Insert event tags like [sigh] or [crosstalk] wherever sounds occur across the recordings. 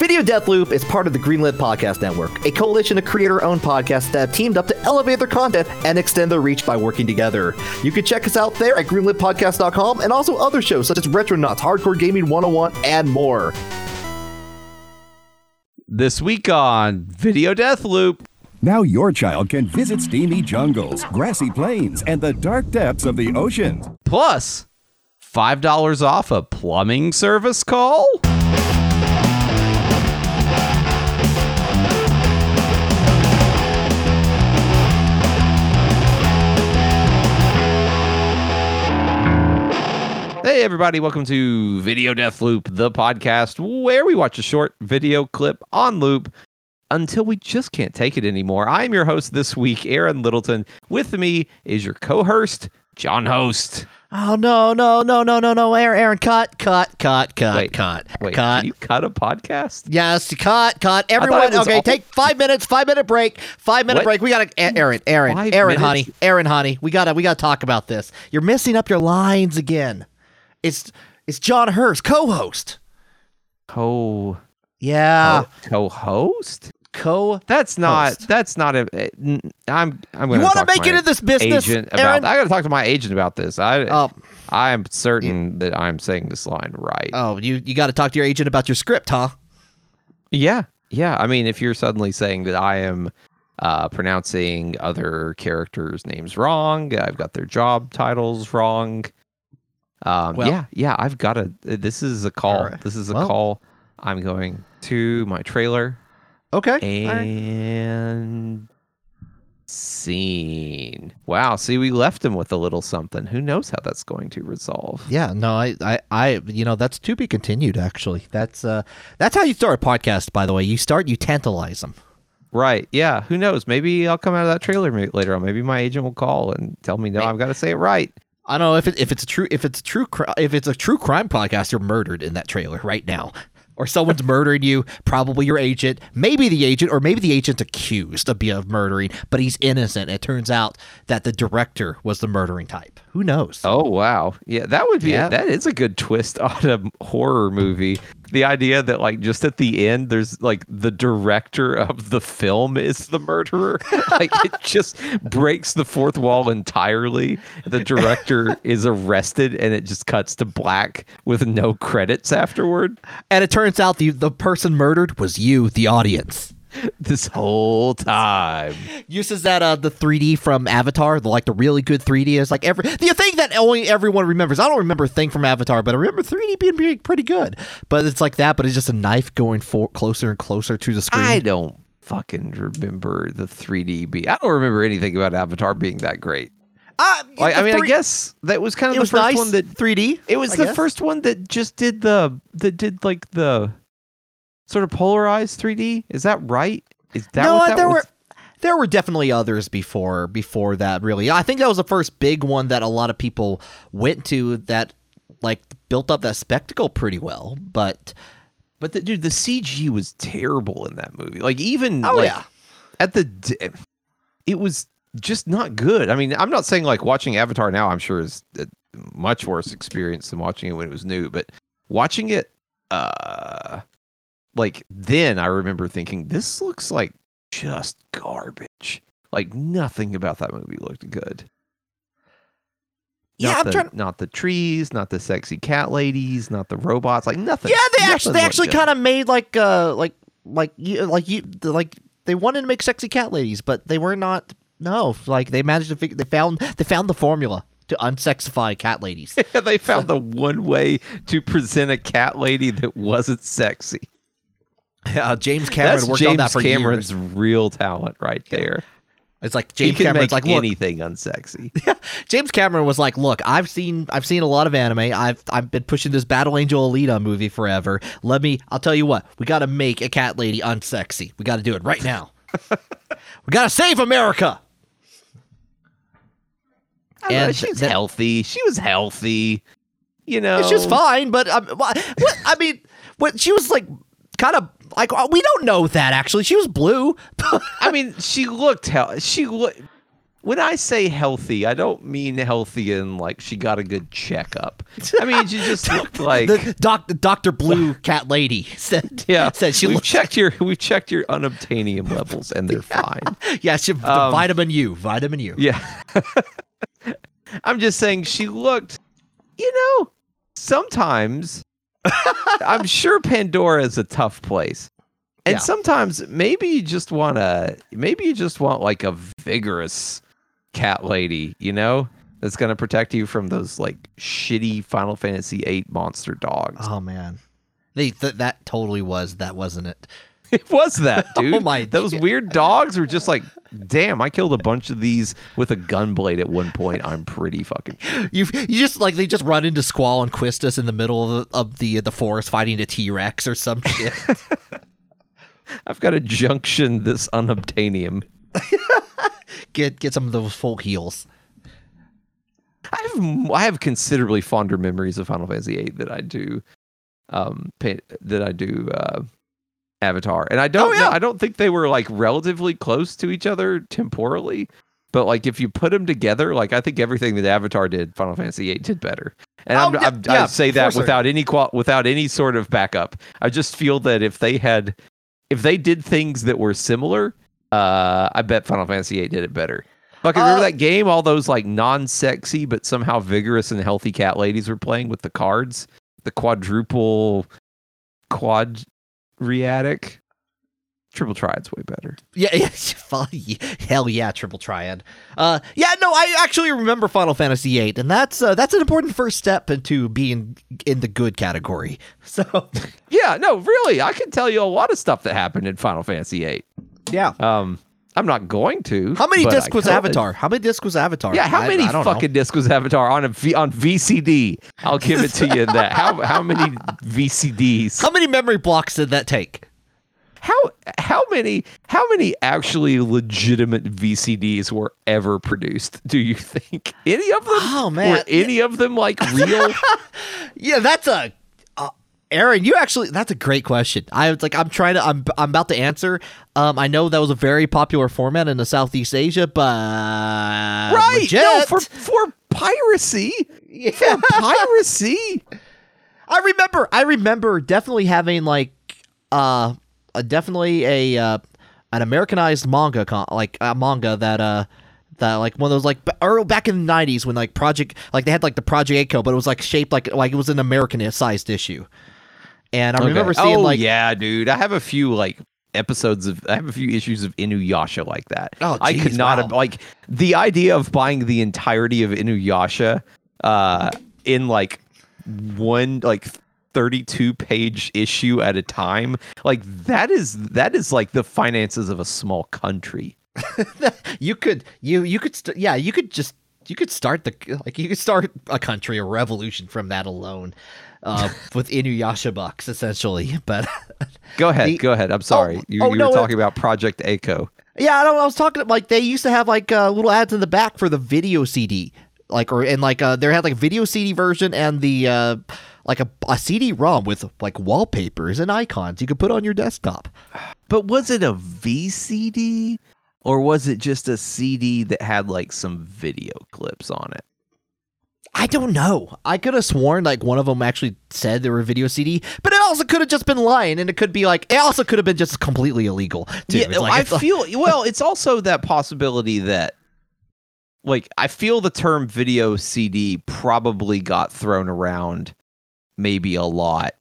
Video Deathloop is part of the Greenlit Podcast Network, a coalition of creator owned podcasts that have teamed up to elevate their content and extend their reach by working together. You can check us out there at greenlitpodcast.com and also other shows such as Retronauts, Hardcore Gaming 101, and more. This week on Video Deathloop. Now your child can visit steamy jungles, grassy plains, and the dark depths of the ocean. Plus, $5 off a plumbing service call? Hey, everybody, welcome to Video Death Loop, the podcast where we watch a short video clip on loop until we just can't take it anymore. I'm your host this week, Aaron Littleton. With me is your co host, John Host. Oh no no no no no no Aaron Aaron cut cut cut cut Wait, cut Wait, cut can you cut a podcast? yes cut cut everyone okay all- take five minutes five minute break five minute What? break we gotta A- Aaron Aaron Five Aaron minutes? honey Aaron honey we gotta we gotta talk about this you're messing up your lines again it's it's John Hurst co-host Co yeah co host? co That's not. Host. That's not a. eh, I'm. I'm going You to wanna make it in this business, agent about. Aaron? I got to talk to my agent about this. I. Oh. I am certain that I'm saying this line right. oh you you got to talk to your agent about your script huh Yeah, yeah. I mean, if you're suddenly saying that I am uh, pronouncing other characters' names wrong, I've got their job titles wrong. Um, Well- yeah, yeah. I've got a. This is a call. Alright. This is a Well- call. I'm going to my trailer okay right. and scene. Wow. See, we left him with a little something. Who knows how that's going to resolve? Yeah, no, I, I, I, you know, that's to be continued. Actually, that's uh, that's how you start a podcast. By the way, you start, you tantalize them. Right. Yeah. Who knows? Maybe I'll come out of that trailer later on. Maybe my agent will call and tell me, no, I've got to say it right. I don't know if it, if it's a true if it's a true if it's a true crime podcast. You're murdered in that trailer right now, or someone's murdering you. Probably your agent, maybe the agent, or maybe the agent's accused of of murdering, but he's innocent. It turns out that the director was the murdering type. Who knows? Oh, wow. Yeah. That would be, Yeah. that is a good twist [laughs] on a horror movie. The idea that, like, just at the end, there's like the director of the film is the murderer. [laughs] like, it just breaks the fourth wall entirely. The director [laughs] is arrested and it just cuts to black with no credits afterward. And it turns out the the person murdered was you, the audience. [laughs] This whole time. uses that uh the 3D from Avatar, the like the really good 3D is like every the thing that only everyone remembers. I don't remember a thing from Avatar, but I remember 3D being pretty, pretty good. But it's like that, but it's just a knife going for closer and closer to the screen. I don't fucking remember the 3D be. I don't remember anything about Avatar being that great. Uh, Like, I mean, I guess that was kind of the first nice. one that 3D. It was I the guess. first one that just did the that did like the sort of polarized 3D. Is that right? Is that no, what that there was? were there were definitely others before before that. Really, I think that was the first big one that a lot of people went to that like built up that spectacle pretty well. But But the, dude, the CG was terrible in that movie. Like even Oh, like, yeah. at the it was just not good. I mean, I'm not saying like watching Avatar now. I'm sure is a much worse experience than watching it when it was new. But watching it, uh, like then I remember thinking this looks like just garbage. Like nothing about that movie looked good. yeah, not I'm the, trying. not the trees, not the sexy cat ladies, not the robots, like nothing. Yeah, they actually they actually kind of made like uh like like you like you like they wanted to make sexy cat ladies, but they were not. No, like they managed to figure. They found they found the formula to unsexify cat ladies. [laughs] they found the one way to present a cat lady that wasn't sexy. Uh, James Cameron That's worked James on that for Cameron's years. real talent right there. It's like James Cameron's like, look, anything unsexy. [laughs] James Cameron was like, "Look, I've seen I've seen a lot of anime. I've I've been pushing this Battle Angel Alita movie forever. Let me. I'll tell you what. We got to make a cat lady unsexy. We got to do it right now. [laughs] we got to save America." Don't know, And she's that- healthy. She was healthy. You know, just fine, but um, what I mean, what she was like, kind of like uh, we don't know that actually. She was blue. [laughs] I mean, she looked hell. She looked. when I say healthy, I don't mean healthy in like she got a good checkup. I mean she just [laughs] looked like The doc, Doctor Blue [laughs] Cat Lady said. yeah. said she we've looked. checked your we've checked your unobtainium levels and they're fine. Yeah, she, the Um, vitamin U, vitamin U. Yeah. I'm just saying she looked, you know, sometimes I'm sure Pandora is a tough place. And Yeah. sometimes maybe you just want to maybe you just want like a vigorous cat lady, you know, that's going to protect you from those like shitty Final Fantasy VIII monster dogs. Oh man, they th- that totally was that wasn't it? [laughs] It was that, [laughs] dude. Oh my Those weird dogs were just like, damn, I killed a bunch of these with a gun blade at one point. I'm pretty fucking. You you just like they just run into Squall and Quistis in the middle of the of the, the forest fighting a T Rex or some shit. [laughs] I've got a junction this unobtainium. get get some of those full heals. I have I have considerably fonder memories of Final Fantasy VIII that I do, um, pa- that I do uh, Avatar, and I don't Oh, yeah. know, I don't think they were like relatively close to each other temporally, but like if you put them together, like I think everything that Avatar did, Final Fantasy VIII did better. And Oh, I'm, yeah, I'm, yeah, I say that without any qual- without any sort of backup. I just feel that if they had, if they did things that were similar, uh, I bet Final Fantasy VIII did it better. Fucking remember Uh, that game? All those like non-sexy but somehow vigorous and healthy cat ladies were playing with the cards, the quadruple quadriatic. Triple triad's way better. Yeah, [laughs] yeah, yeah. hell yeah, triple triad. Uh, yeah, no, I actually remember Final Fantasy VIII, and that's uh, that's an important first step into being in the good category. [laughs] So Yeah, no, really, I can tell you a lot of stuff that happened in Final Fantasy VIII. yeah, Um, I'm not going to. how many discs was. Avatar? How many discs was Avatar? Yeah, how I- many I know. fucking discs was Avatar on a v- on VCD? I'll give it to you in that. How how many [laughs] VCDs? How many memory blocks did that take? How how many how many actually legitimate VCDs were ever produced? Do you think any of them? Oh, man. were any of them like real? [laughs] Yeah, that's a. Aaron, you actually that's a great question. I was like I'm trying to I'm I'm about to answer. Um I know that was a very popular format in the Southeast Asia, but right? legit. No, for for piracy. For piracy. [laughs] I remember I remember definitely having like uh, uh definitely a uh an Americanized manga con- like a manga that uh that like one of those like early back in the 90s when like project like they had like the Project A-ko but it was like shaped like like it was an American sized issue. And I remember Okay. seeing oh, like yeah, dude. I have a few like episodes of I have a few issues of Inuyasha like that. Oh, I could not wow. have like the idea of buying the entirety of Inuyasha uh in like one like 32 page issue at a time like that is that is like the finances of a small country [laughs] you could you you could st- yeah you could just you could start the like you could start a country a revolution from that alone uh with Inuyasha bucks essentially but [laughs] go ahead The- go ahead i'm sorry Oh, you, oh, you no, were it- talking about Project A-ko. Yeah, I, don't, I was talking like they used to have like uh, little ads in the back for the video CD, like or and like uh, they had like a video CD version and the uh, like a, a CD-ROM with like wallpapers and icons you could put on your desktop. But was it a VCD or was it just a CD that had like some video clips on it? I don't know. I could have sworn like one of them actually said they were video CD, but it also could have just been lying, and it could be like it also could have been just completely illegal. Too. Yeah, like- I it's like- feel [laughs] well. It's also that possibility that, like, I feel the term video CD probably got thrown around, maybe a lot,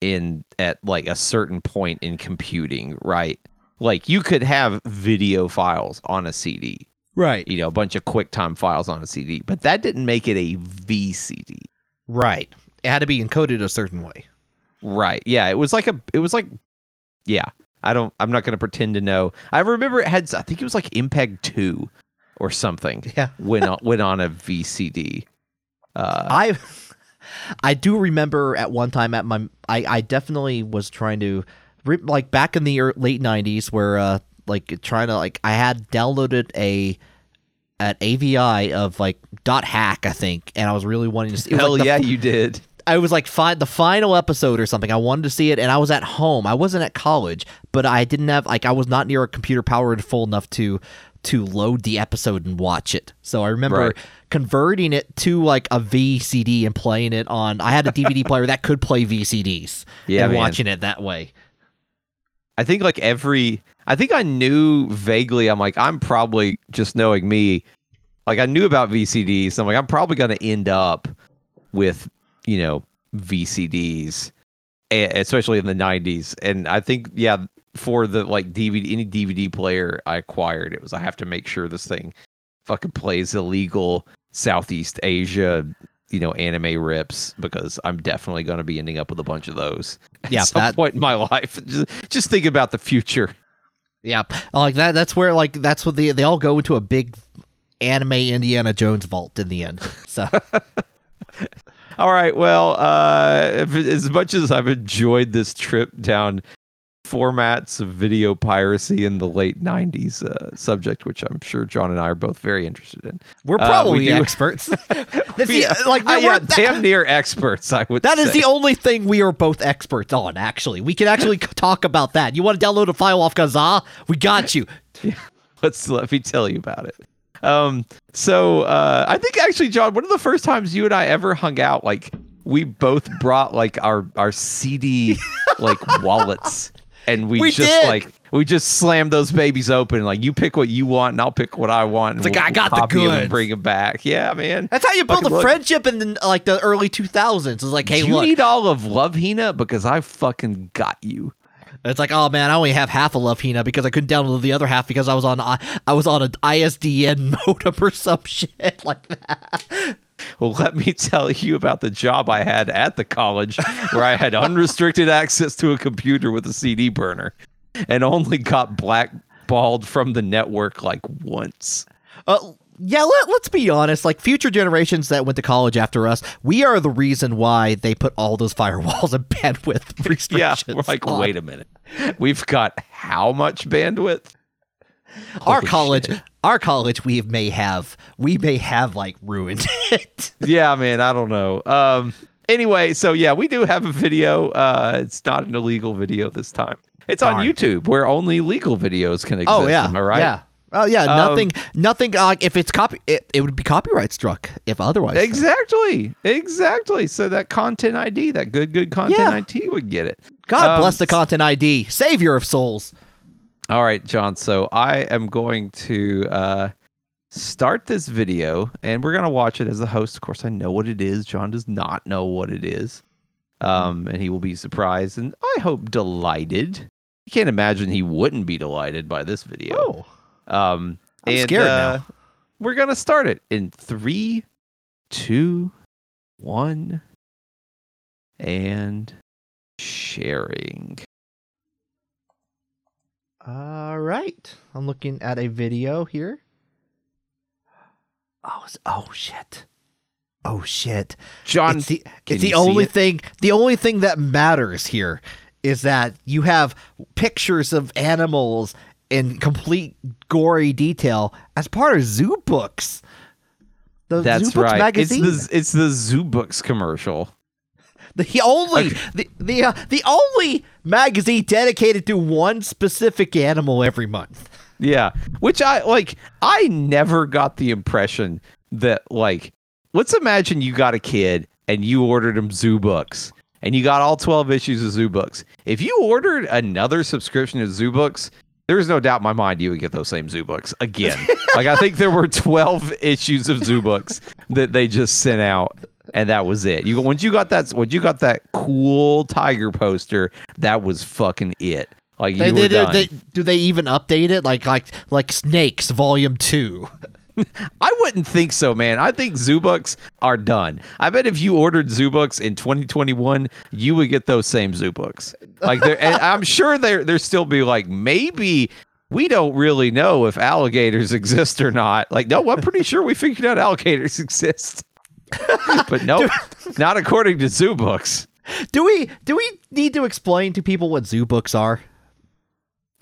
in at like a certain point in computing, right? Like, you could have video files on a CD, right, you know, a bunch of QuickTime files on a CD, but that didn't make it a VCD. right. It had to be encoded a certain way. Right. Yeah. It was like a. It was like. Yeah. I don't. I'm not going to pretend to know. I remember it had. I think it was like MPEG Two, or something. Yeah. [laughs] Went on. went on a VCD. Uh, I I do remember at one time at my I I definitely was trying to like back in the late 90s where uh like trying to like I had downloaded a an AVI of like dot hack I think and I was really wanting to see it hell like the yeah, you did. I was like fi- the final episode or something. I wanted to see it, and I was at home. I wasn't at college, but I didn't have like I was not near a computer powered full enough to to load the episode and watch it. So I remember Right. converting it to like a VCD and playing it on. I had a DVD player that could play VCDs. Yeah, and man. watching it that way. I think like every I think I knew vaguely I'm like I'm probably just knowing me like I knew about VCDs so I'm like I'm probably going to end up with you know VCDs especially in the 90s and I think yeah for the like DVD any DVD player I acquired it was I have to make sure this thing fucking plays illegal Southeast Asia you know anime rips because I'm definitely going to be ending up with a bunch of those Yeah [laughs] at Yeah, some that- point in my life [laughs] just, just think about the future Yeah, like that. That's where like that's what they they all go into a big anime Indiana Jones vault in the end. [laughs] So All right. Well, uh, as much as I've enjoyed this trip down formats of video piracy in the late '90s uh, subject, which I'm sure John and I are both very interested in, we're Uh, we probably experts. [laughs] [laughs] We, the- like uh, we're, yeah, that- damn near experts. I would. that is say. the only thing we are both experts on. Actually, we can actually [laughs] talk about that. You want to download a file off Kazaa? We got you. Let's let me tell you about it. Um, so uh, I think actually, John, one of the first times you and I ever hung out, like we both brought like our our CD like wallets, and we, We just did. like we just slammed those babies open. Like you pick what you want, and I'll pick what I want. It's like, I got the good. and bring them back. Yeah, man. That's how you build Fucking a look. friendship in the, like the early 2000s. It's like, hey, Do you look, need all of Love Hina because I fucking got you. It's like, oh man, I only have half of Love Hina because I couldn't download the other half because I was on I, I was on an ISDN [laughs] modem or some shit like that. Well, let me tell you about the job I had at the college where I had unrestricted access to a computer with a CD burner and only got blackballed from the network like once. Uh, yeah, let, let's be honest. Like future generations that went to college after us, we are the reason why they put all those firewalls [laughs] and bandwidth restrictions. [laughs] Yeah, we're like, on. wait a minute. We've got how much bandwidth? Our college, shit. our college, we may have, we may have like ruined [laughs] it. Yeah, man, I don't know. Um anyway, so yeah, we do have a video. Uh it's not an illegal video this time. It's on YouTube where only legal videos can exist. oh yeah, Am I right? Yeah. Oh yeah, Um, nothing, nothing. Uh, if it's copy, it, it would be copyright struck. If otherwise, Exactly. Exactly. So that content ID, that good, good content Yeah. ID would get it. God Um, bless the content ID, savior of souls. All right, John. So I am going to uh, start this video and we're going to watch it as the host. Of course, I know what it is. John does not know what it is. Um, and he will be surprised and I hope delighted. You can't imagine he wouldn't be delighted by this video. Oh, Um, I'm and, scared uh, now. We're gonna start it in three, two, one, and sharing. All right. I'm looking at a video here. Oh, oh shit. Oh shit. John, it's the, it's the only it? thing the only thing that matters here is that you have pictures of animals in complete gory detail as part of zoo books the that's zoo books right. magazine It's the it's the Zoo Books commercial. The only the the, uh, the only magazine dedicated to one specific animal every month Yeah, which I like. I never got the impression that like. Let's imagine you got a kid and you ordered him Zoo Books, and you got all twelve issues of Zoo Books. If you ordered another subscription to Zoo Books, there is no doubt in my mind you would get those same Zoo Books again. [laughs] like I think there were twelve issues of Zoo Books that they just sent out. And that was it. You once you got that once you got that cool tiger poster, that was fucking it. Like you they, were they, done. they, do they even update it like like like snakes volume 2 [laughs] I wouldn't think so, man. I think Zoobooks are done. I bet if you ordered Zoobooks in 2021, you would get those same Zoobooks. Like, and I'm sure they're they're still be like, maybe we don't really know if alligators [laughs] exist or not. Like, no, I'm pretty sure we figured out alligators [laughs] exist, but no, not according to zoo books. do we do we need to explain to people what zoo books are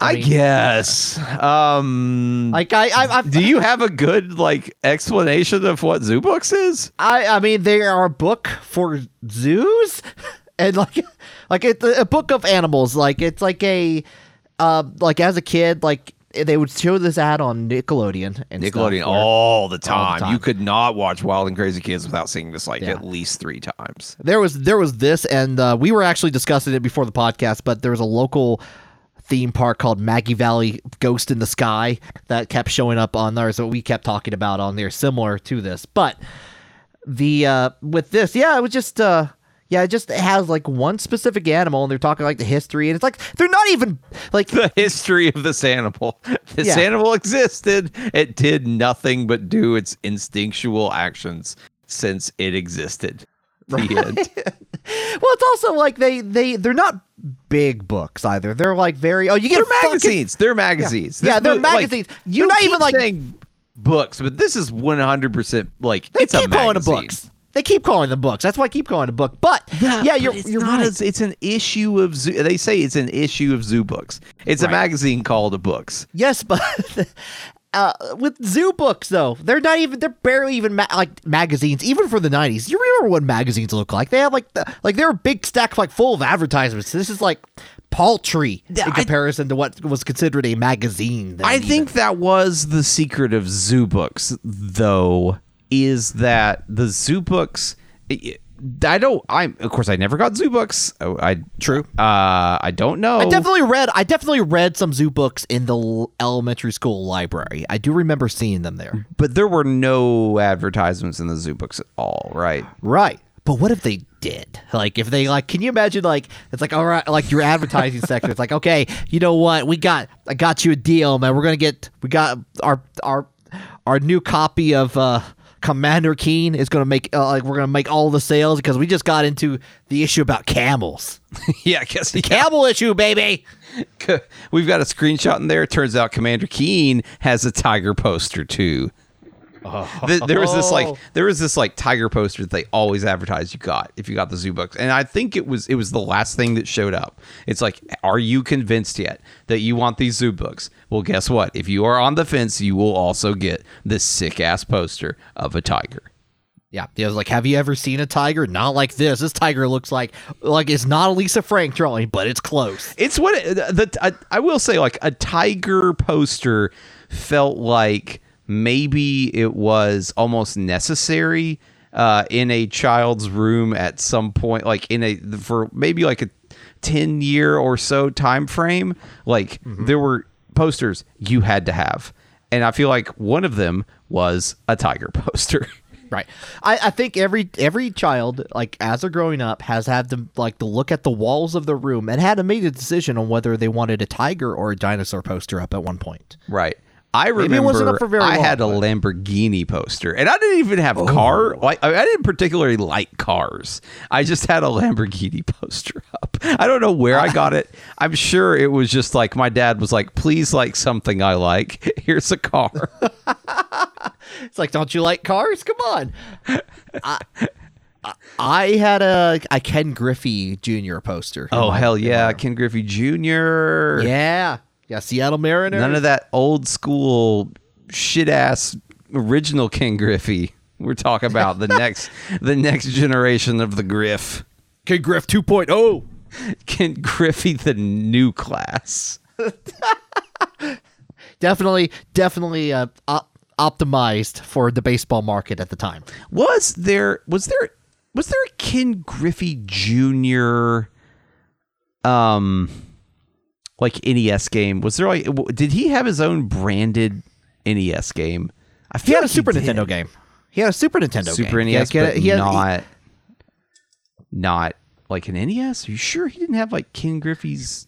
I, mean- guess. Um, like i i i do you have a good like explanation of what zoo books is? I, I mean, they are a book for zoos, [laughs] and like, like it's a book of animals. Like it's like a, uh, like as a kid, like they would show this ad on Nickelodeon and stuff Nickelodeon where- all the time. time. You could not watch Wild and Crazy Kids without seeing this like Yeah. at least three times. There was there was this, and uh, we were actually discussing it before the podcast. But there was a local theme park called Maggie Valley Ghost in the Sky that kept showing up on there. So we kept talking about on there, similar to this. But the uh, with this, yeah, it was just. Uh, yeah, it just has like one specific animal, and they're talking like the history, and it's like they're not even like The history of this animal. [laughs] This Yeah. animal existed. It did nothing but do its instinctual actions since it existed. End. [laughs] Well, it's also like they they they're not big books either. They're like very oh you get They're fucking- magazines. They're magazines. Yeah, This they're book, like, magazines. You're not even, like- saying books, but this is one hundred percent like They it's keep a calling magazine. books. They keep calling them books. That's why I keep calling them book. But yeah, but you're it's you're not right. a- it's an issue of zoo. They say it's an issue of zoo books. It's a magazine called a books. yes, but [laughs] uh, with zoo books though, they're not even. They're barely even ma- like magazines. Even for the '90s, you remember what magazines look like? They have like the, like they're a big stack like full of advertisements. This is like paltry Yeah, in I- comparison to what was considered a magazine. then I even. think that was the secret of zoo books, though, is that the zoo books. I I don't. I'm of course I never got zoo books. Oh, I True. Uh, I don't know. I definitely read. I definitely read some zoo books in the l- elementary school library. I do remember seeing them there. but there were no advertisements in the zoo books at all, right? Right. But what if they did? Like, if they like, can you imagine? Like, it's like, all right, like your advertising [laughs] sector. It's like, okay, you know what? We got, I got you a deal, man. We're gonna get, we got our our our new copy of uh Commander Keen is gonna make, uh, like, we're gonna make all the sales because we just got into the issue about camels. [laughs] yeah, I guess yeah. Camel issue, baby. [laughs] We've got a screenshot in there. Turns out Commander Keen has a tiger poster too. Th- there was this like Oh. there was this like tiger poster that they always advertised you got if you got the zoo books and i think it was it was the last thing that showed up it's like are you convinced yet that you want these zoo books well guess what if you are on the fence you will also get this sick ass poster of a tiger Yeah, it was like, have you ever seen a tiger? Not like this. This tiger looks like like it's not a Lisa Frank drawing, but it's close. It's what it, the I, I will say like a tiger poster felt like maybe it was almost necessary uh, in a child's room at some point like in a for maybe like a 10 year or so time frame like there were posters you had to have and I feel like one of them was a tiger [laughs] poster. Right. I, I think every every child, like as they're growing up, has had to like to look at the walls of the room and had to make a decision on whether they wanted a tiger or a dinosaur poster up at one point. Right. I Maybe it wasn't remember up for very I long, had a but- Oh. Lamborghini poster, and I didn't even have car. Oh. I I didn't particularly like cars. I just had a Lamborghini [laughs] poster up. I don't know where I got it. [laughs] I'm sure it was just like my dad was like, "Please like something I like. [laughs] Here's a car." It's like, don't you like cars? Come on. I, I- I had a a Ken Griffey Jr. poster. oh hell yeah, Ken Griffey Jr. yeah, yeah. Seattle Mariners. None of that old school shit ass original Ken Griffey. We're talking about the [laughs] next the next generation of the Griff. Ken Griff oh. 2.0. Ken Griffey the new class. [laughs] Definitely, definitely uh, op- optimized for the baseball market at the time. Was there was there was there a Ken Griffey Jr. um like NES game? Was there like did he have his own branded NES game? I feel He had a like Super did. Nintendo game. He had a Super Nintendo Super game. NES, He had- but he had- not not like an NES. Are you sure he didn't have like Ken Griffey's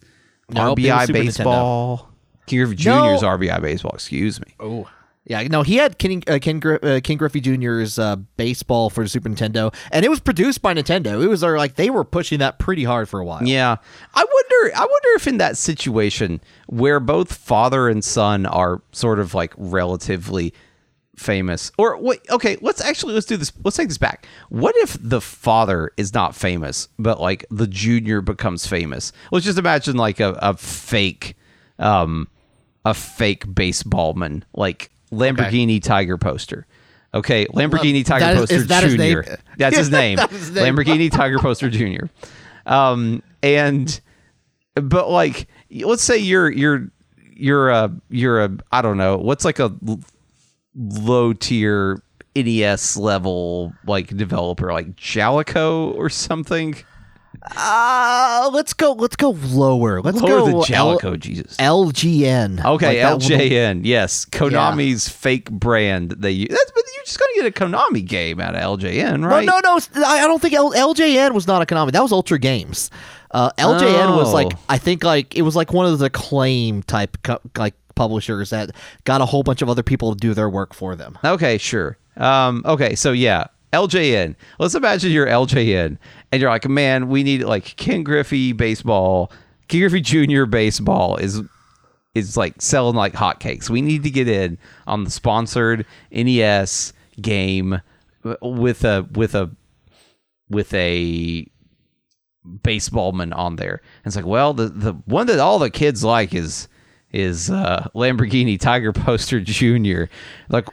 was RBI Super Nintendo. baseball? Ken Griffey No. Jr.'s RBI baseball. Excuse me. Oh. Yeah, no, he had Ken, uh, Ken, Gri- uh, Ken Griffey Jr.'s uh, baseball for Super Nintendo, and it was produced by Nintendo. It was uh, like they were pushing that pretty hard for a while. Yeah, I wonder. I wonder if in that situation where both father and son are sort of like relatively famous, or wait, okay, let's actually let's do this. Let's take this back. What if the father is not famous, but like the junior becomes famous? Let's just imagine like a, a fake, um, a fake baseballman, like Lamborghini Tiger poster. Okay, Lamborghini Tiger that Poster is that name? [laughs] That's his name. [laughs] That's his name. Lamborghini Tiger Poster Junior. Um, and but like, let's say you're you're you're a you're a I don't know what's like a low tier NES level like developer like Jaleco or something. Uh, let's go. Let's go lower. Let's Lower go. than L- Jaleco, Jesus. LJN. Okay, Like LJN, yes, Konami's fake brand. That they use. That's but you're just gonna get a Konami game out of LJN, right? No, no, no. I don't think L- LJN was not a Konami. That was Ultra Games. Uh, LJN was like Oh. I think like it was like one of the claim type co- like publishers that got a whole bunch of other people to do their work for them. Okay, sure. Um, okay, so yeah, LJN. Let's imagine you're LJN, and you're like, man, we need like Ken Griffey baseball. Ken Griffey Jr. baseball is is like selling like hotcakes. We need to get in on the sponsored NES game with a with a with a baseballman on there. And it's like, well, the the one that all the kids like is is uh, Lamborghini Tiger Poster Jr. Like,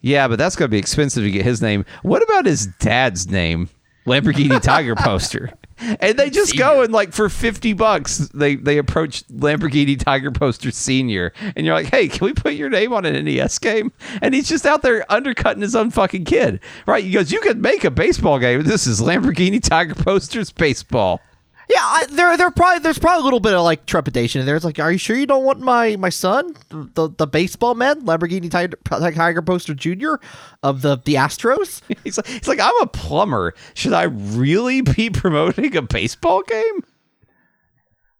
yeah, but that's gonna be expensive to get his name. What about his dad's name, Lamborghini Tiger Poster? [laughs] And they just go and like for fifty bucks, they they approach Lamborghini Tiger Poster Senior, and you're like, hey, can we put your name on an NES game? And he's just out there undercutting his own fucking kid, right? He goes, you could make a baseball game. This is Lamborghini Tiger Posters baseball. Yeah, I, there, there probably there's probably a little bit of like trepidation in there. It's like, are you sure you don't want my my son, the the baseball man, Lamborghini Tiger, Tiger Poster Junior of the the Astros? [laughs] He's like, he's like, I'm a plumber. Should I really be [laughs] promoting a baseball game?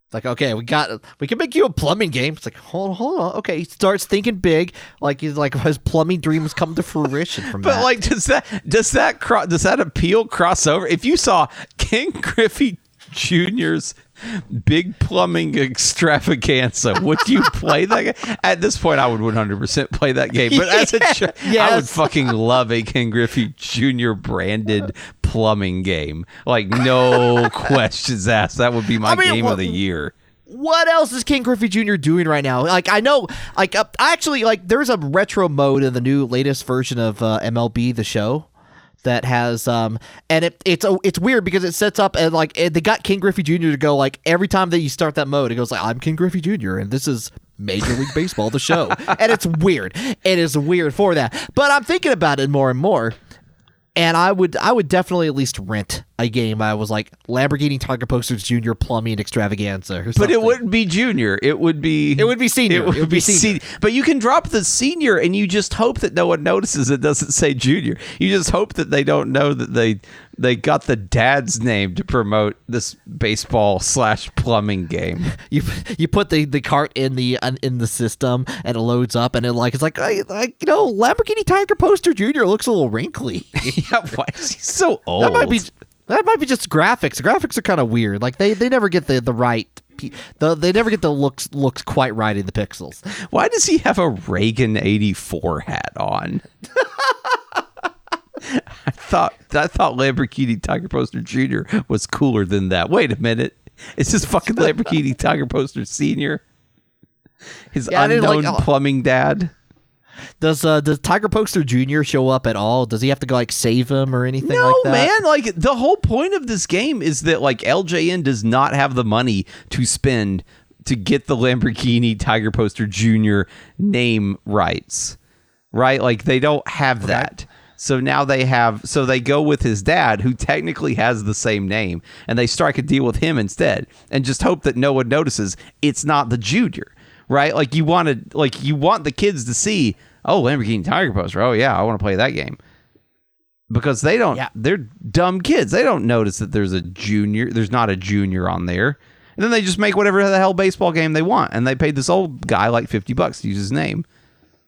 It's like, okay, we got we can make you a plumbing game. It's like, hold on, hold on. Okay, he starts thinking big, like he's like his plumbing dreams come to fruition from [laughs] But that. like, does that does that cro- does that appeal cross over? If you saw Ken Griffey Jr.'s big plumbing extravaganza, would you play that? game? At this point, I would 100 percent play that game. But as a [laughs] ch- I would fucking love a Ken Griffey Jr. branded plumbing game. Like no [laughs] questions asked. That would be my I mean, game of the year. what else is Ken Griffey Jr. doing right now? Like I know, like uh, actually, like there's a retro mode in the new latest version of uh, MLB The Show that has um and it it's a, it's weird because it sets up and like it, they got Ken Griffey Jr. to go like every time that you start that mode it goes like I'm Ken Griffey Jr. and this is Major League Baseball the show [laughs] and it's weird it is weird for that but I'm thinking about it more and more and I would I would definitely at least rent a game. I was like Lamborghini Tiger Posters Junior Plumbing Extravaganza, But it wouldn't be junior. It would be. It would be senior. It would, be, senior. But you can drop the senior, and you just hope that no one notices it doesn't say junior. You just hope that they don't know that they they got the dad's name to promote this baseball slash plumbing game. [laughs] you you put the, the cart in the uh, in the system and it loads up and it like it's like I, like you know Lamborghini Tiger Poster Junior looks a little wrinkly. [laughs] yeah, why is he so old? that might be that might be just graphics. Graphics are kind of weird. Like they, they never get the the right. The, they never get the looks looks quite right in the pixels. Why does he have a Reagan eighty four hat on? [laughs] I thought I thought Lamborghini Tiger Poster Jr. was cooler than that. Wait a minute. It's this fucking Lamborghini Tiger Poster Senior. His Yeah, unknown like- plumbing dad. Does uh does Tiger Poster Junior show up at all? Does he have to go like save him or anything No, like that? man. Like the whole point of this game is that like LJN does not have the money to spend to get the Lamborghini Tiger Poster Jr. name rights. Right? Like they don't have that. So now they have so they go with his dad who technically has the same name and they strike a deal with him instead and just hope that no one notices it's not the junior. Right? Like you wanted like you want the kids to see, oh Lamborghini Tiger Poster. Oh yeah, I want to play that game because they don't Yeah. they're dumb kids they don't notice that there's a junior there's not a junior on there and then they just make whatever the hell baseball game they want and they paid this old guy like 50 bucks to use his name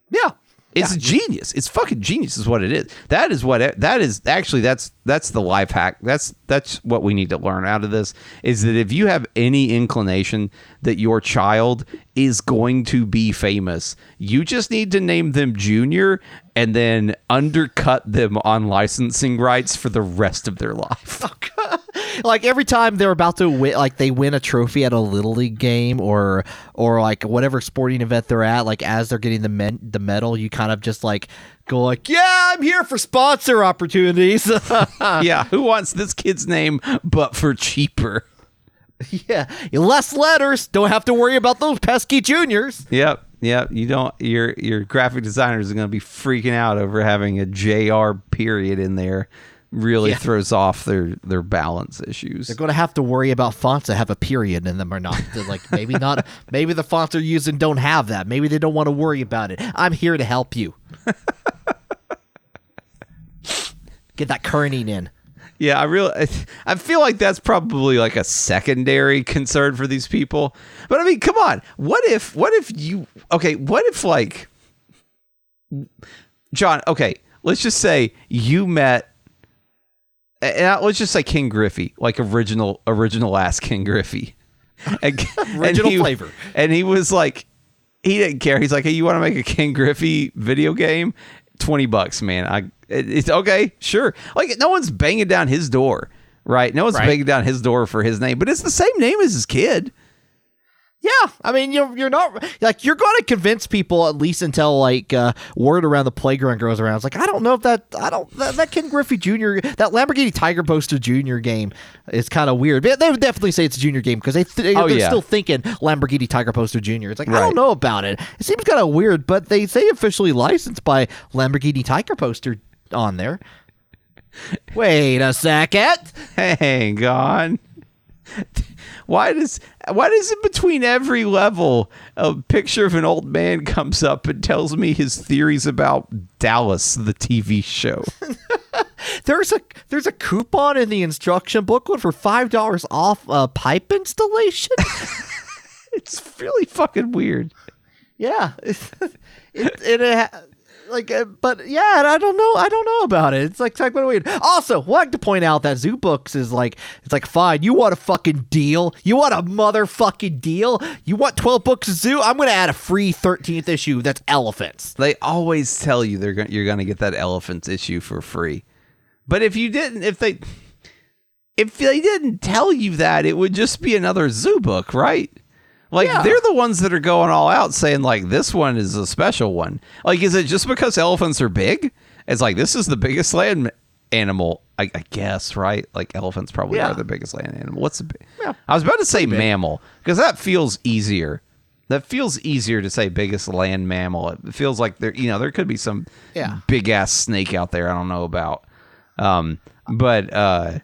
Yeah. It's genius. It's fucking genius is what it is. That is what that is actually that's that's the life hack. That's that's what we need to learn out of this is that if you have any inclination that your child is going to be famous you just need to name them junior and then undercut them on licensing rights for the rest of their life like every time they're about to win like they win a trophy at a little league game or or like whatever sporting event they're at like as they're getting the men- the medal you kind of just like go like yeah i'm here for sponsor opportunities [laughs] yeah who wants this kid's name but for cheaper Yeah, less letters. Don't have to worry about those pesky juniors. Yep, yep. You don't. Your your graphic designers are going to be freaking out over having a JR period in there. Really Yeah. throws off their their balance issues. They're going to have to worry about fonts that have a period in them or not. They're like [laughs] maybe not. Maybe the fonts they're using don't have that. Maybe they don't want to worry about it. I'm here to help you. [laughs] Get that kerning in. Yeah, I really, I feel like that's probably like a secondary concern for these people. But I mean, come on, what if, what if you, okay, what if like, John, okay, let's just say you met, let's just say Ken Griffey, like original, original ass Ken Griffey, [laughs] and, and Original he- flavor. and he was like, he didn't care. He's like, hey, you want to make a Ken Griffey video game? Twenty bucks, man. I it's okay, sure. Like no one's banging down his door, right? No one's Right. banging down his door for his name, but it's the same name as his kid. Yeah, I mean you're you're not like you're going to convince people at least until like uh, word around the playground goes around. It's like I don't know if that I don't that, that Ken Griffey Jr. that Lamborghini Tiger Poster Jr. game is kind of weird. But they would definitely say it's a junior game because they th- Oh, they're yeah. still thinking Lamborghini Tiger Poster Jr. It's like I don't know about it. It seems kind of weird, but they say officially licensed by Lamborghini Tiger Poster on there. Wait a second. Hang on. [laughs] Why does why does in between every level a picture of an old man comes up and tells me his theories about Dallas, the TV show? [laughs] There's a there's a coupon in the instruction booklet for five dollars off a pipe installation. [laughs] it's really fucking weird. yeah, [laughs] it, it, it like, uh, but yeah, I don't know. I don't know about it. It's like kind of weird. Also, like to point out that Zoo Books is like, it's like fine. You want a fucking deal? You want a motherfucking deal? You want twelve books of Zoo? I'm gonna add a free thirteenth issue. That's elephants. They always tell you they're gonna, you're to get that elephants issue for free. But if you didn't if they if they didn't tell you that, it would just be another zoo book, right? Like Yeah. they're the ones that are going all out saying like this one is a special one. Like is it just because elephants are big? It's like this is the biggest land animal, I, I guess, right? Like elephants probably Yeah. are the biggest land animal. What's the big? Yeah. I was about to say mammal because that feels easier. That feels easier to say biggest land mammal. It feels like there, you know, there could be some Yeah. big ass snake out there I don't know about. Um, but uh,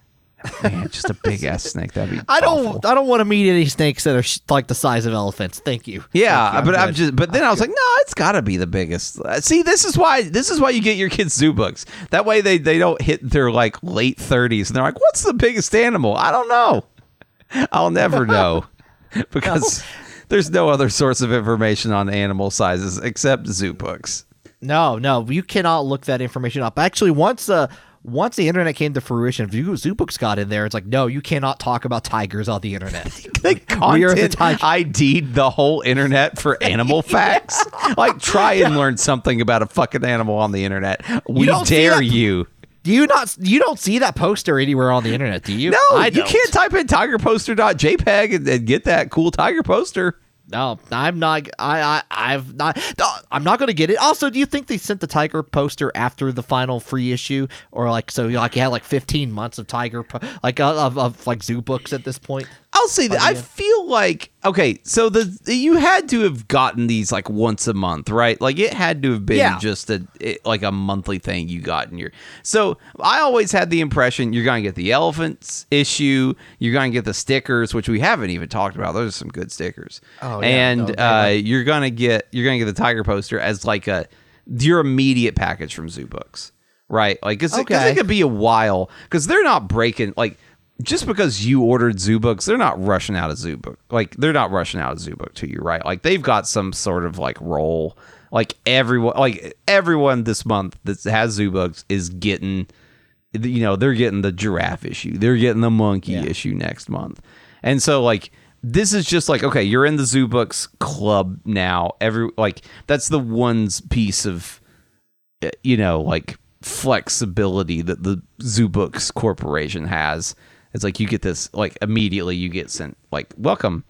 man, just a big ass snake that'd be. I don't. awful. I don't want to meet any snakes that are sh- like the size of elephants. Thank you. Yeah, Thank you. but I'm good. just. But then I was like, no, it's got to be the biggest. Uh, See, this is why. This is why you get your kids zoo books. That way they they don't hit their like late 30s and they're like, what's the biggest animal? I don't know. I'll never [laughs] know because there's no other source of information on animal sizes except zoo books. No, no, you cannot look that information up. Actually, once uh once the internet came to fruition, Zoo Zoobooks got in there. It's like, no, you cannot talk about tigers on the internet. [laughs] They We are the content ID'd the whole internet for [laughs] animal facts. Like, try and learn something about a fucking animal on the internet. We don't dare you. Do you not? You don't see that poster anywhere on the internet, do you? No, I you can't type in tigerposter.jpg and, and get that cool tiger poster. No, I'm not. I, I, I've not. I'm not going to get it. Also, do you think they sent the tiger poster after the final free issue, or like so? Like you had like 15 months of tiger, po- like of, of like zoo books at this point. I'll say that I feel like okay, so the you had to have gotten these like once a month, right? Like it had to have been Yeah. just a it, like a monthly thing you got in your. So I always had the impression you're gonna get the elephants issue, you're gonna get the stickers, which we haven't even talked about. Those are some good stickers. Oh, yeah. and No, uh, you're gonna get you're gonna get the tiger poster as like a your immediate package from Zoo Books, right? Like because Okay. it could be a while because they're not breaking like just because you ordered zoo books they're not rushing out a zoo book. Like they're not rushing out a zoo book to you right? Like they've got some sort of like role. Like everyone like everyone this month that has zoo books is getting you know they're getting the giraffe issue. They're getting the monkey issue next month. And so like this is just like okay you're in the zoo books club now. Every like that's the one piece of uh, you know, like flexibility that the Zoo Books Corporation has. It's like you get this like immediately you get sent like welcome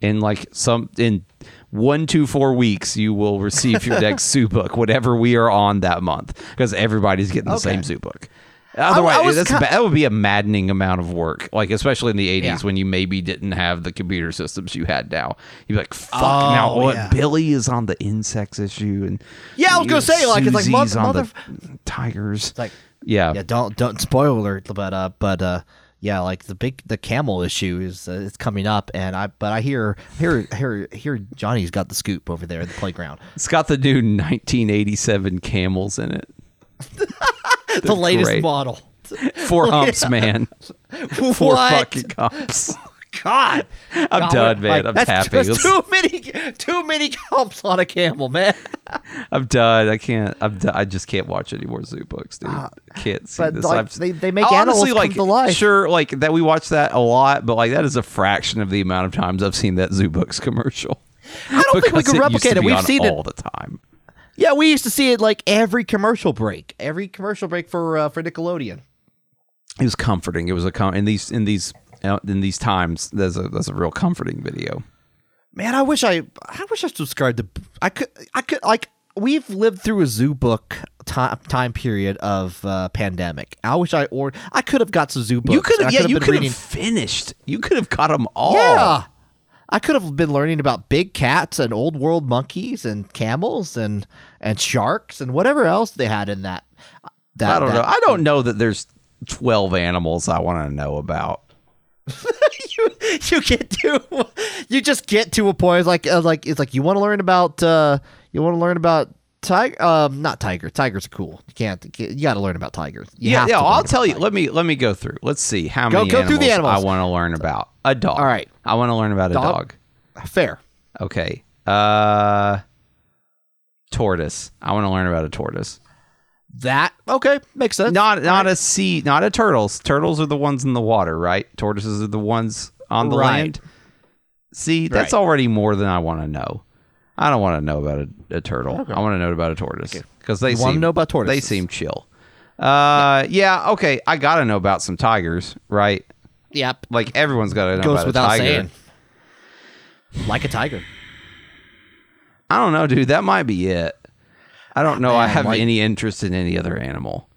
in like some in one to four weeks you will receive your next [laughs] zoo book whatever we are on that month because everybody's getting the Okay. same zoo book Otherwise, I was that's ki- ba- that would be a maddening amount of work. Like especially in the '80s Yeah. when you maybe didn't have the computer systems you had now. You'd be like, "Fuck!" Oh, now what? yeah. Billy is on the insects issue, and Yeah, I was gonna say, like, it's like, Susie's mother- on mother- the tigers. Like yeah, yeah, don't don't spoil alert, but uh, but uh, yeah, like the big the camel issue is uh, it's coming up, and I but I hear hear hear hear Johnny's got the scoop over there at the playground. it's got the new 1987 camels in it. [laughs] the latest great. model. Four [laughs] humps, man. [laughs] Four fucking humps. God, I'm God, done, man. like, I'm that's tapping. just too many, too many humps on a camel, man. I'm done. I can't. I'm. Done. I just can't watch any more Zoobooks, dude. I can't see but, this. like, they- they make Honestly, animals come like to life. sure, like that we watch that a lot, but like that is a fraction of the amount of times I've seen that Zoobooks [laughs] commercial. I don't think we can it replicate it. be We've seen all it. the time. Yeah, we used to see it like every commercial break, every commercial break for uh, for Nickelodeon. It was comforting. It was a com- in these in these uh, in these times. that's a there's a real comforting video. Man, I wish I I wish I subscribed to I could I could like we've lived through a zoo book time time period of uh, pandemic. I wish I or I could have got some Zoobooks. you could have yeah. You could have finished. You could have got them all. Yeah. I could have been learning about big cats and old world monkeys and camels and and sharks and whatever else they had in that. that I don't that- know. I don't know that there's twelve animals I want to know about. [laughs] you you get to you just get to a point like uh, like it's like you want to learn about uh you want to learn about tiger um not tiger tigers are cool you can't you got to learn about tigers You yeah, yeah. I'll tell you. tigers. Let me let me go through. Let's see how Go- many go through the animals I want to learn about. A dog. All right. I want to learn about a Dog? dog. fair Okay. Uh, tortoise. I want to learn about a tortoise. That okay makes sense Not not a sea. Not a turtles. Turtles are the ones in the water, right? Tortoises are the ones on the Right. land. See, that's Right. already more than I want to know. I don't want to know about a, a turtle. I want to know about a tortoise because they wanna seem know about tortoises. They seem chill. Uh, yeah. Okay, I gotta know about some tigers, right? yep Like everyone's got to know goes about without a tiger. saying like a tiger I don't know, dude. That might be it. I don't know. I have like- any interest in any other animal.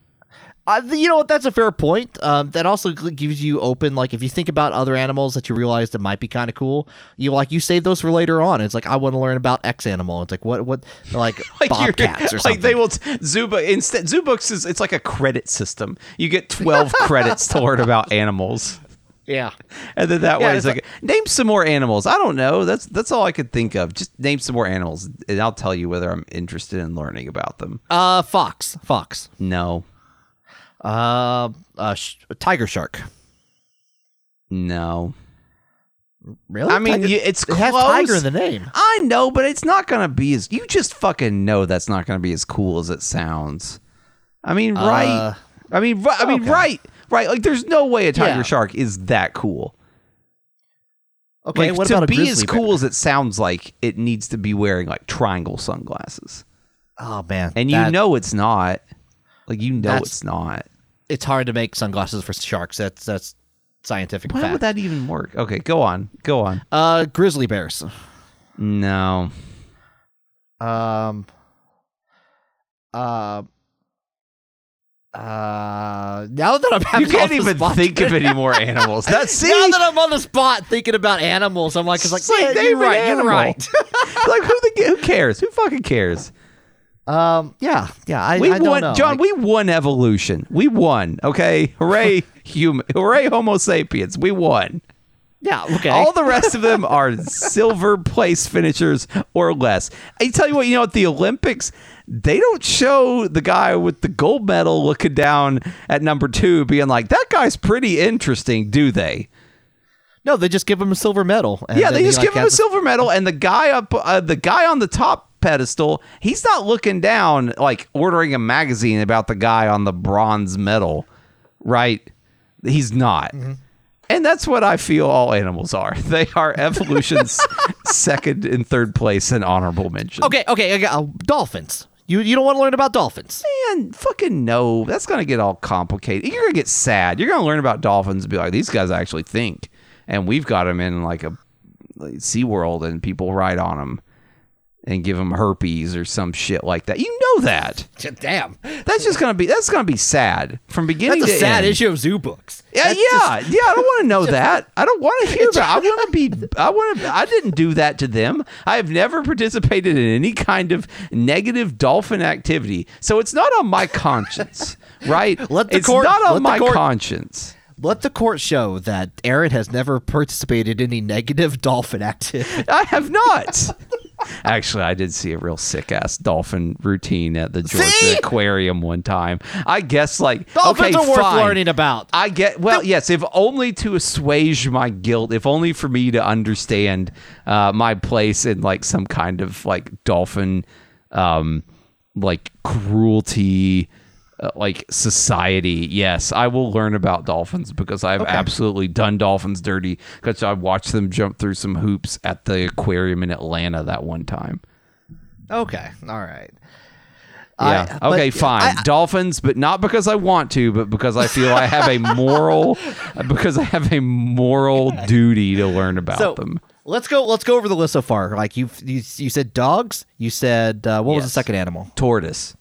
Uh, you know what? That's a fair point. Um, that also gives you open. Like, if you think about other animals that you realize that might be kind of cool, you like you save those for later on. It's like I want to learn about X animal. It's like what what like, [laughs] you're- bobcats or something. [laughs] Like they will t- Zuba instead Zoobooks is it's like a credit system. You get twelve credits to learn about [laughs] animals. Yeah. And then that Yeah, way it's it's like, name some more animals. I don't know. That's that's all I could think of. Just name some more animals and I'll tell you whether I'm interested in learning about them. Uh, fox, fox. No. Uh, uh, sh- tiger shark. No. Really? I mean, Tiger- you, it's it close. has tiger in the name. I know, but it's not gonna be as you just fucking know that's not gonna be as cool as it sounds. I mean, right? Uh, I mean, ri- I mean, okay. right, right. Like, there's no way a tiger Yeah. shark is that cool. Okay, like, what to about a be grizzly as bear? cool as it sounds like, it needs to be wearing like triangle sunglasses, Oh man, and you that- know it's not. Like, you know That's- it's not. it's hard to make sunglasses for sharks. That's that's scientific Why fact. would that even work? Okay, go on, go on. uh, grizzly bears. No, Um. Uh. Uh. Now that I'm you can't even spot- think of any more animals. That's [laughs] see, now that I'm on the spot thinking about animals, I'm like, it's like, It's like yeah, name you're right, you're right. [laughs] like who the who cares? Who fucking cares? um. Yeah. Yeah. I, We I don't won, know. John. Like, we won evolution. We won. Okay, hooray, [laughs] human, hooray, Homo sapiens. We won. yeah. Okay. All the rest of them are silver place finishers or less. I tell you what, you know, at the Olympics, they don't show the guy with the gold medal looking down at number two, being like, "That guy's pretty interesting," do they? no, they just give him a silver medal. and yeah, they he, just like, give him a silver medal, and the guy up, uh, the guy on the top pedestal, he's not looking down like ordering a magazine about the guy on the bronze medal, right? He's not. Mm-hmm. And that's what I feel all animals are. [laughs] They are evolution's [laughs] second and third place and honorable mention. Okay. Okay. okay uh, dolphins. You you don't want to learn about dolphins. Man, fucking no. That's to get all complicated. You're to get sad. You're to learn about dolphins and be like, these guys actually think. And we've got them in like a like, SeaWorld and people ride on them. And give them herpes or some shit like that. You know that. [laughs] Damn, That's just gonna be that's gonna be sad from beginning that's a to sad end. issue of Zoobooks. Yeah, That's yeah, just- yeah. I don't want to know [laughs] that. I don't want to hear [laughs] about. I want to be. I want to. I didn't do that to them. I have never participated in any kind of negative dolphin activity, so it's not on my conscience, right? Let the it's court- not on my court- conscience. Let the court show that Aaron has never participated in any negative [laughs] dolphin activity. I have not. [laughs] Actually, I did see a real sick ass dolphin routine at the Georgia See? Aquarium one time. I guess like Dolphins okay, are worth fine. learning about. I get well, yes, if only to assuage my guilt, if only for me to understand uh, my place in like some kind of like dolphin, um, like cruelty, uh, like society. Yes, I will learn about dolphins because I've absolutely done dolphins dirty because I watched them jump through some hoops at the aquarium in Atlanta that one time. Okay, all right. Yeah. I- okay, fine. I- Dolphins, but not because I want to, but because I feel I have a moral [laughs] because I have a moral duty to learn about so them. let's go. Let's go over the list so far. Like you, you, you said dogs. You said uh, what was the second animal? Tortoise.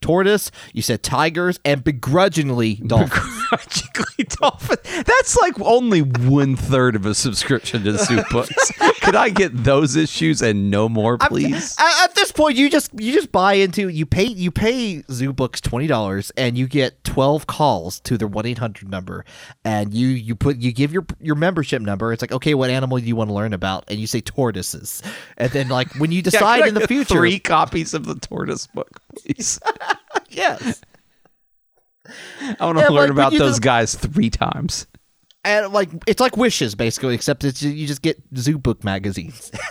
Tortoise. You said tigers, and begrudgingly dolphins. Begrudgingly [laughs] dolphin. That's like only one third of a subscription to Soup Books. [laughs] Could I get those issues and no more, please? At, at this point, you just you just buy into you pay you pay Zoobooks twenty dollars and you get twelve calls to their one eight hundred number, and you you put you give your your membership number. It's like okay, what animal do you want to learn about? And you say tortoises, and then like when you [laughs] decide I in the future, three copies of the tortoise book, please. [laughs] yes, I want to learn like, about those just- guys three times. and like it's like wishes basically, except it's you just get Zoobook magazines. [laughs]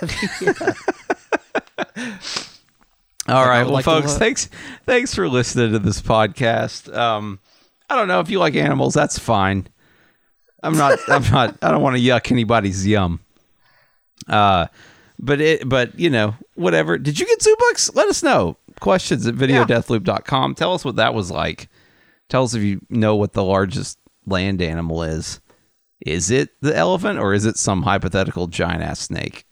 All right, well, like folks, thanks thanks for listening to this podcast. Um, I don't know if you like animals, that's fine. I'm not. [laughs] I'm not. I don't want to yuck anybody's yum. Uh, but it. But you know, whatever. Did you get Zoobooks? Let us know. Questions at videodeathloop.com. Tell us what that was like. Tell us if you know what the largest land animal is. Is it the elephant or is it some hypothetical giant ass snake?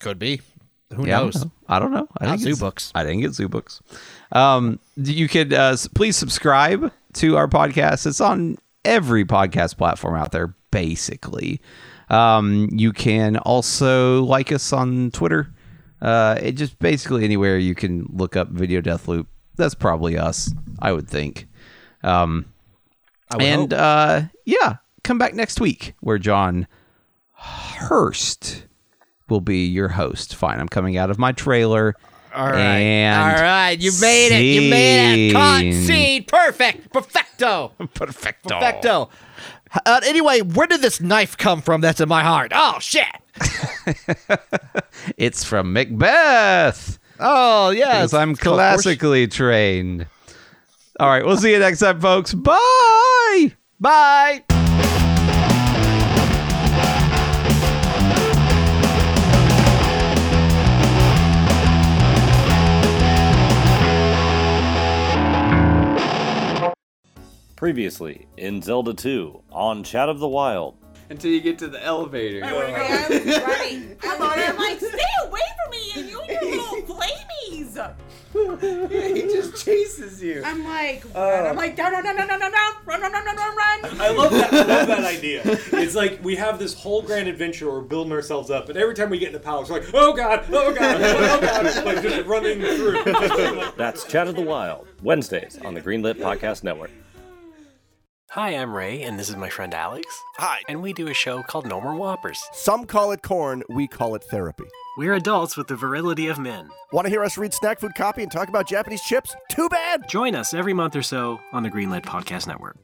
Could be. Who Yeah, knows? I don't know. I Not didn't get zoo books. I didn't get Zoobooks. Um, you could uh, please subscribe to our podcast. It's on every podcast platform out there, basically. Um, you can also like us on Twitter. Uh, it just basically anywhere you can look up Video Death Loop. That's probably us, I would think. Um, I would and hope. uh, yeah, come back next week where John Hurst will be your host. Fine, I'm coming out of my trailer. All right. And All right. You made it. You made it. Cut scene. scene. Perfect. Perfecto. [laughs] Perfecto. Perfecto. Uh, anyway, where did this knife come from that's in my heart? Oh, shit. [laughs] [laughs] It's from Macbeth. Oh, yes. Because I'm classically trained. All right, we'll see you next time, folks. Bye. Bye. Previously in Zelda 2 on Chat of the Wild. Until you get to the elevator. I was running. I'm on. I'm like, stay away from me, and you and your little flamies. he just chases you. I'm like, uh, run. I'm like, no, no, no, no, no, no, no, run, run, run, run, run, run. I love that. I love that idea. It's like we have this whole grand adventure. We're building ourselves up, but every time we get in the palace, we're like, oh, oh god, oh god, oh god, like just running through. That's Chat of the Wild, Wednesdays on the Greenlit Podcast Network. Hi, I'm Ray, and this is my friend Alex. Hi. And we do a show called No More Whoppers. Some call it corn, we call it therapy. We're adults with the virility of men. Want to hear us read snack food copy and talk about Japanese chips? Too bad! Join us every month or so on the Greenlit Podcast Network.